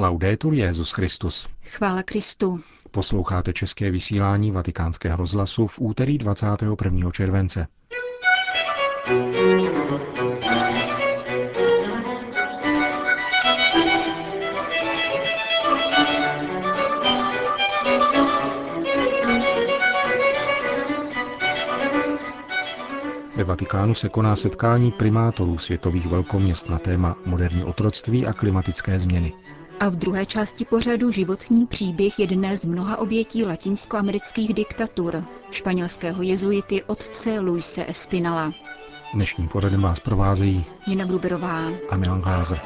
Laudetur Jezus Christus. Chvála Kristu. Posloucháte české vysílání Vatikánského rozhlasu v úterý 21. července. Ve Vatikánu se koná setkání primátorů světových velkoměst na téma moderní otroctví a klimatické změny. A v druhé části pořadu životní příběh jedné z mnoha obětí latinskoamerických diktatur, španělského jezuity otce Luise Espinala. Dnešním pořadem vás provázejí Jana Gruberová a Milan Glázer.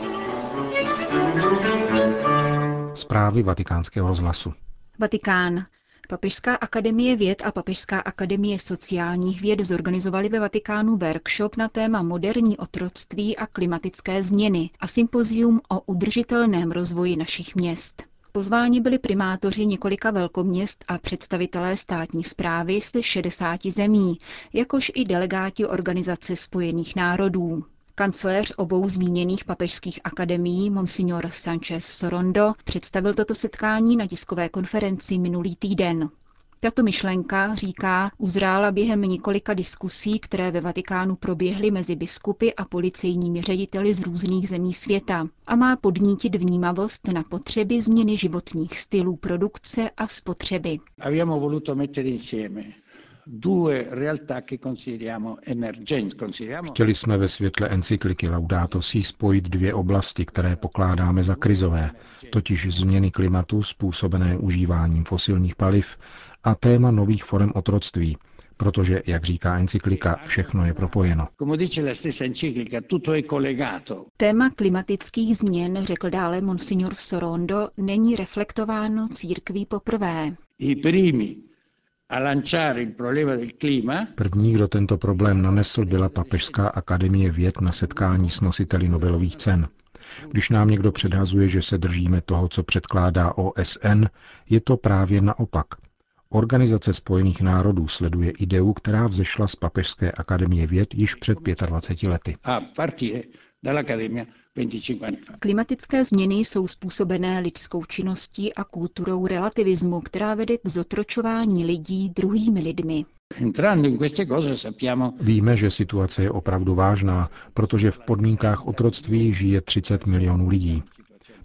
Zprávy vatikánského rozhlasu. Vatikán. Papežská akademie věd a Papežská akademie sociálních věd zorganizovali ve Vatikánu workshop na téma moderní otroctví a klimatické změny a sympozium o udržitelném rozvoji našich měst. Pozváni byli primátoři několika velkoměst a představitelé státní zprávy z 60 zemí, jakož i delegáti Organizace spojených národů. Kancléř obou zmíněných papežských akademií, Monsignor Sanchez Sorondo, představil toto setkání na tiskové konferenci minulý týden. Tato myšlenka, říká, uzrála během několika diskusí, které ve Vatikánu proběhly mezi biskupy a policejními řediteli z různých zemí světa a má podnítit vnímavost na potřeby změny životních stylů produkce a spotřeby. Chtěli jsme ve světle encykliky Laudato Si spojit dvě oblasti, které pokládáme za krizové, totiž změny klimatu způsobené užíváním fosilních paliv a téma nových forem otroctví, protože, jak říká encyklika, všechno je propojeno. Téma klimatických změn, řekl dále monsignor Sorondo, není reflektováno církví poprvé. První, kdo tento problém nanesl, byla Papežská akademie věd na setkání s nositeli Nobelových cen. Když nám někdo předhazuje, že se držíme toho, co předkládá OSN, je to právě naopak. Organizace spojených národů sleduje ideu, která vzešla z Papežské akademie věd již před 25 lety. Klimatické změny jsou způsobené lidskou činností a kulturou relativismu, která vede k zotročování lidí druhými lidmi. Víme, že situace je opravdu vážná, protože v podmínkách otroctví žije 30 milionů lidí.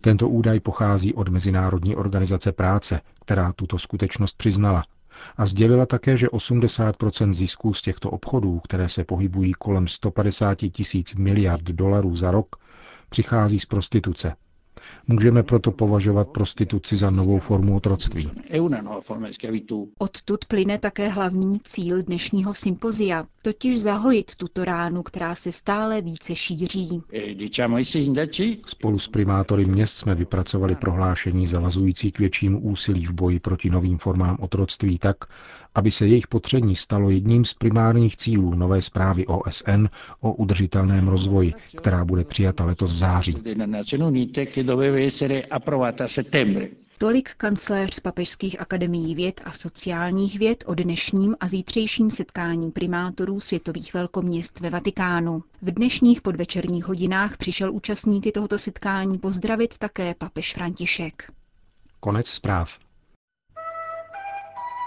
Tento údaj pochází od Mezinárodní organizace práce, která tuto skutečnost přiznala. A sdělila také, že 80% zisků z těchto obchodů, které se pohybují kolem 150 tisíc miliard dolarů za rok, přichází z prostituce. Můžeme proto považovat prostituci za novou formu otroctví. Odtud plyne také hlavní cíl dnešního sympozia, totiž zahojit tuto ránu, která se stále více šíří. Spolu s primátory měst jsme vypracovali prohlášení zavazující k většímu úsilí v boji proti novým formám otroctví tak, aby se jejich potření stalo jedním z primárních cílů nové zprávy OSN o udržitelném rozvoji, která bude přijata letos v září. Tolik kancléř papežských akademií věd a sociálních věd o dnešním a zítřejším setkání primátorů světových velkoměst ve Vatikánu. V dnešních podvečerních hodinách přišel účastníky tohoto setkání pozdravit také papež František. Konec zpráv.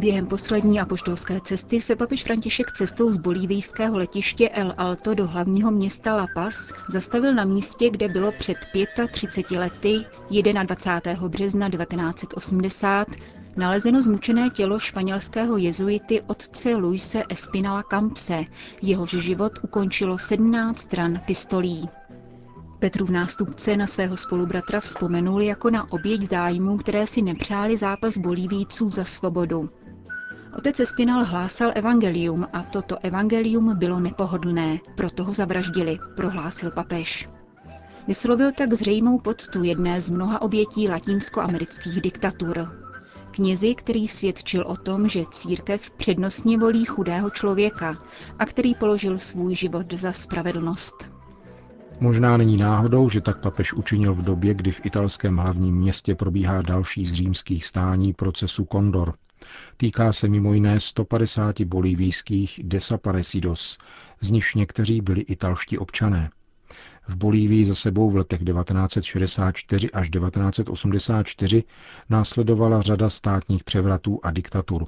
Během poslední apoštolské cesty se papež František cestou z bolívijského letiště El Alto do hlavního města La Paz zastavil na místě, kde bylo před 35 lety, 21. března 1980, nalezeno zmučené tělo španělského jezuity otce Luise Espinala Campse, jehož život ukončilo 17 stran pistolí. Petrův nástupce na svého spolubratra vzpomenul jako na oběť zájmů, které si nepřáli zápas bolívíců za svobodu. Otec Espinal hlásal evangelium a toto evangelium bylo nepohodlné, proto ho zavraždili, prohlásil papež. Vyslovil tak zřejmou poctu jedné z mnoha obětí latinskoamerických diktatur. Knězi, který svědčil o tom, že církev přednostně volí chudého člověka a který položil svůj život za spravedlnost. Možná není náhodou, že tak papež učinil v době, kdy v italském hlavním městě probíhá další z římských stání procesu Condor. Týká se mimo jiné 150 bolívijských desaparecidos, z nichž někteří byli italští občané. V Bolívii za sebou v letech 1964 až 1984 následovala řada státních převratů a diktatur.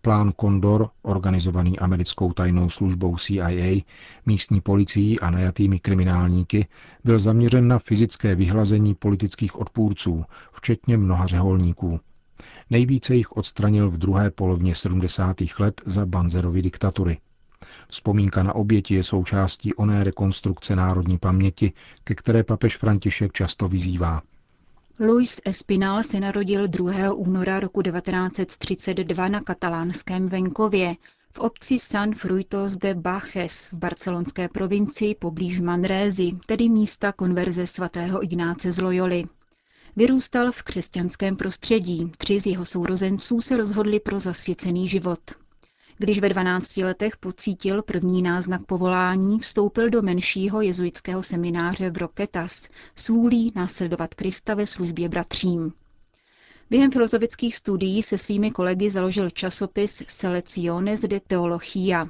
Plán Condor, organizovaný americkou tajnou službou CIA, místní policií a najatými kriminálníky, byl zaměřen na fyzické vyhlazení politických odpůrců, včetně mnoha řeholníků. Nejvíce jich odstranil v druhé polovině 70. let za Banzerovy diktatury. Vzpomínka na oběti je součástí oné rekonstrukce národní paměti, ke které papež František často vyzývá. Luis Espinal se narodil 2. února roku 1932 na katalánském venkově v obci San Fruitos de Bajes v barcelonské provincii poblíž Manrézy, tedy místa konverze svatého Ignáce z Loyoli. Vyrůstal v křesťanském prostředí, tři z jeho sourozenců se rozhodli pro zasvěcený život. Když ve 12 letech pocítil první náznak povolání, vstoupil do menšího jezuitského semináře v Roquetas s vůlí následovat Krista ve službě bratřím. Během filozofických studií se svými kolegy založil časopis Selecciones de Teologia.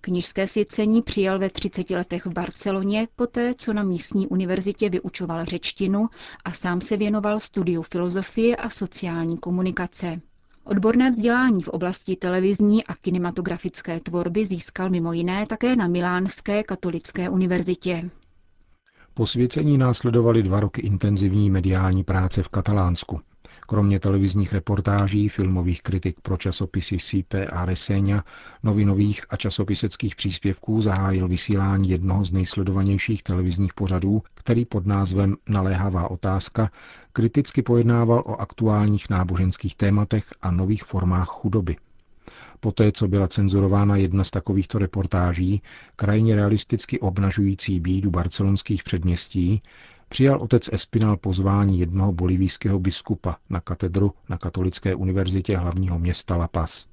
Knižské svěcení přijal ve 30 letech v Barceloně, poté co na místní univerzitě vyučoval řečtinu a sám se věnoval studiu filozofie a sociální komunikace. Odborné vzdělání v oblasti televizní a kinematografické tvorby získal mimo jiné také na Milánské katolické univerzitě. Po svěcení následovaly dva roky intenzivní mediální práce v Katalánsku. Kromě televizních reportáží, filmových kritik pro časopisy Sipe a Reseña, novinových a časopiseckých příspěvků zahájil vysílání jednoho z nejsledovanějších televizních pořadů, který pod názvem Naléhavá otázka kriticky pojednával o aktuálních náboženských tématech a nových formách chudoby. Poté, co byla cenzurována jedna z takovýchto reportáží, krajně realisticky obnažující bídu barcelonských předměstí, přijal otec Espinal pozvání jednoho bolivijského biskupa na katedru na Katolické univerzitě hlavního města La Paz.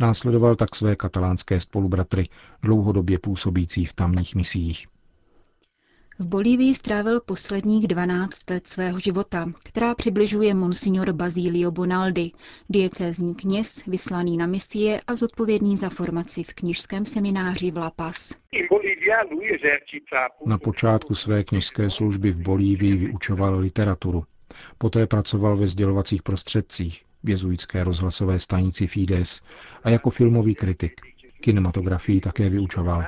Následoval tak své katalánské spolubratry, dlouhodobě působící v tamních misích. V Bolívii strávil posledních 12 let svého života, která přibližuje monsignor Basílio Bonaldi, diecézní kněz, vyslaný na misie a zodpovědný za formaci v knižském semináři v La Paz. Na počátku své kněžské služby v Bolívii vyučoval literaturu. Poté pracoval ve sdělovacích prostředcích, v jezuitské rozhlasové stanici Fides a jako filmový kritik. Kinematografii také vyučoval.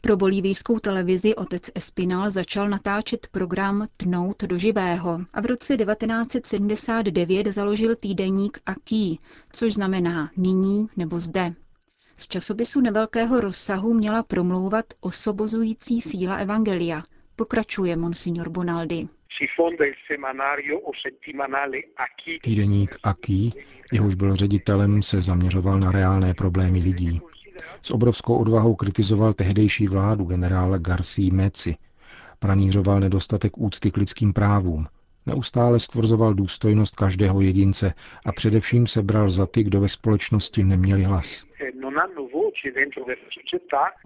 Pro bolívijskou televizi otec Espinal začal natáčet program Tnout do živého a v roce 1979 založil týdeník Aký, což znamená nyní nebo zde. Z časopisu nevelkého rozsahu měla promlouvat osobozující síla Evangelia, pokračuje monsignor Bonaldi. Týdeník Aký, jehož byl ředitelem, se zaměřoval na reálné problémy lidí. S obrovskou odvahou kritizoval tehdejší vládu generála Garcí Meci. Pranířoval nedostatek úcty k lidským právům. Neustále stvrzoval důstojnost každého jedince a především se bral za ty, kdo ve společnosti neměli hlas.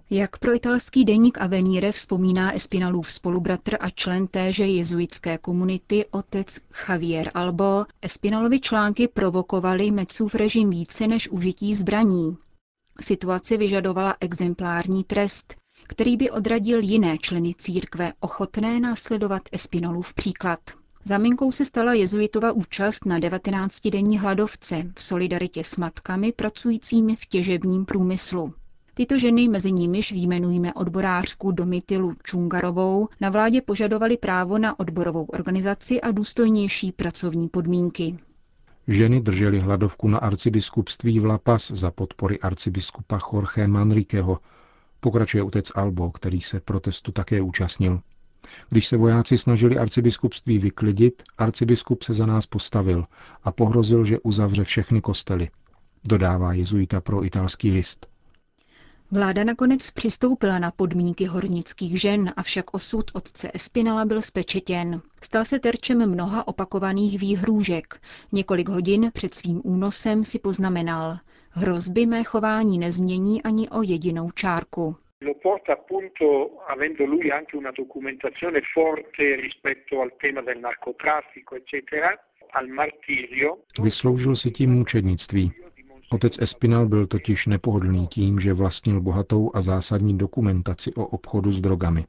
Jak pro italský deník Avenire vzpomíná Espinalův spolubratr a člen téže jezuitské komunity otec Javier Albo, Espinalovi články provokovaly Mecův režim více než užití zbraní. Situace vyžadovala exemplární trest, který by odradil jiné členy církve ochotné následovat Espinolův příklad. Záminkou se stala jezuitova účast na 19-denní hladovce v solidaritě s matkami pracujícími v těžebním průmyslu. Tyto ženy, mezi nimiž výjmenujeme odborářku Domitilu Čungarovou, na vládě požadovali právo na odborovou organizaci a důstojnější pracovní podmínky. Ženy držely hladovku na arcibiskupství v Lapas za podpory arcibiskupa Jorge Manriqueho, pokračuje otec Albo, který se protestu také účastnil. Když se vojáci snažili arcibiskupství vyklidit, arcibiskup se za nás postavil a pohrozil, že uzavře všechny kostely, dodává jezuita pro italský list. Vláda nakonec přistoupila na podmínky hornických žen, avšak osud otce Espinala byl spečetěn. Stal se terčem mnoha opakovaných výhrůžek. Několik hodin před svým únosem si poznamenal. Hrozby mé chování nezmění ani o jedinou čárku. Lo porta appunto, avendo lui anche una documentazione forte rispetto al tema del narcotraffico, eccetera, al martirio. Vysloužil si tím mučednictví. Otec Espinal byl totiž nepohodlný tím, že vlastnil bohatou a zásadní dokumentaci o obchodu s drogami.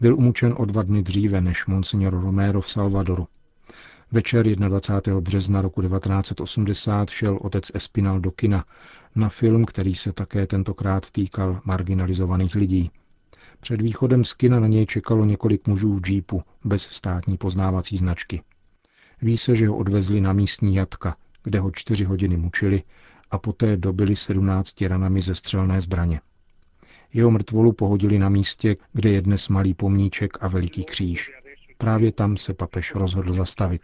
Byl umučen o dva dny dříve než monsignor Romero v Salvadoru. Večer 21. března roku 1980 šel otec Espinal do kina na film, který se také tentokrát týkal marginalizovaných lidí. Před východem z kina na něj čekalo několik mužů v džípu bez státní poznávací značky. Ví se, že ho odvezli na místní jatka, kde ho čtyři hodiny mučili a poté dobili sedmnácti ranami ze střelné zbraně. Jeho mrtvolu pohodili na místě, kde je dnes malý pomníček a veliký kříž. Právě tam se papež rozhodl zastavit.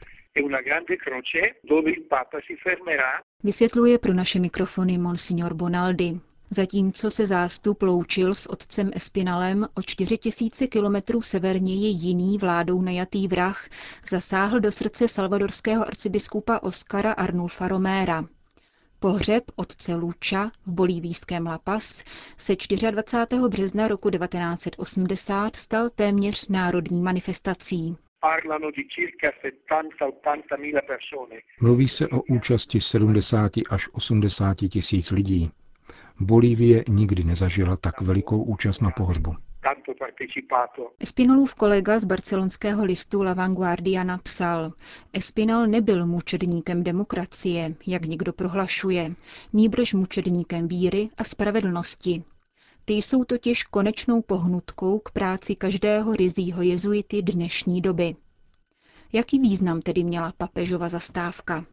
Vysvětluje pro naše mikrofony monsignor Bonaldi. Zatímco se zástup loučil s otcem Espinalem o 4000 kilometrů severněji jiný vládou najatý vrah zasáhl do srdce salvadorského arcibiskupa Oscara Arnulfa Roméra. Pohřeb otce Luča v bolívijském La Paz se 24. března roku 1980 stal téměř národní manifestací. Mluví se o účasti 70 až 80 tisíc lidí. Bolívie nikdy nezažila tak velikou účast na pohřbu. Espinolův kolega z barcelonského listu La Vanguardia napsal, Espinal nebyl mučedníkem demokracie, jak někdo prohlašuje, nýbrž mučedníkem víry a spravedlnosti. Ty jsou totiž konečnou pohnutkou k práci každého rizího jezuity dnešní doby. Jaký význam tedy měla papežova zastávka?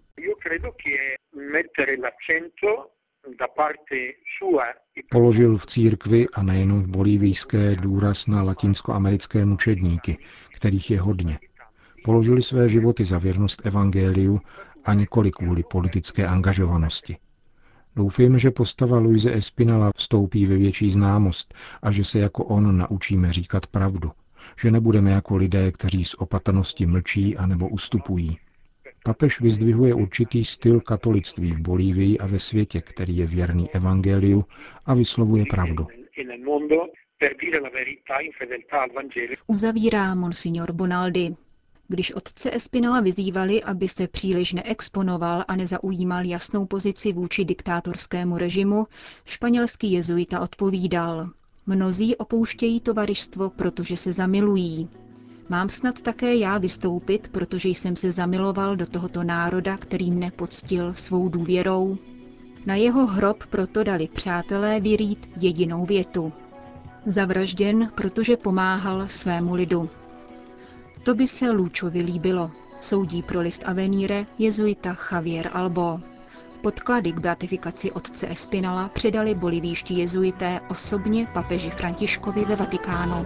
Položil v církvi a nejenom v bolívijské důraz na latinskoamerické mučedníky, kterých je hodně. Položili své životy za věrnost evangeliu a nikoli kvůli politické angažovanosti. Doufejme, že postava Luise Espinala vstoupí ve větší známost a že se jako on naučíme říkat pravdu, že nebudeme jako lidé, kteří z opatrnosti mlčí anebo ustupují. Papež vyzdvihuje určitý styl katolictví v Bolívii a ve světě, který je věrný evangeliu a vyslovuje pravdu. Uzavírá monsignor Bonaldi. Když otce Espinala vyzývali, aby se příliš neexponoval a nezaujímal jasnou pozici vůči diktátorskému režimu, španělský jezuita odpovídal. Mnozí opouštějí tovaristvo, protože se zamilují. Mám snad také já vystoupit, protože jsem se zamiloval do tohoto národa, který mne poctil svou důvěrou. Na jeho hrob proto dali přátelé vyrít jedinou větu. Zavražděn, protože pomáhal svému lidu. To by se Lůčovi líbilo, soudí pro list Avenire jezuita Javier Albo. Podklady k beatifikaci otce Espinala předali bolivýští jezuité osobně papeži Františkovi ve Vatikánu.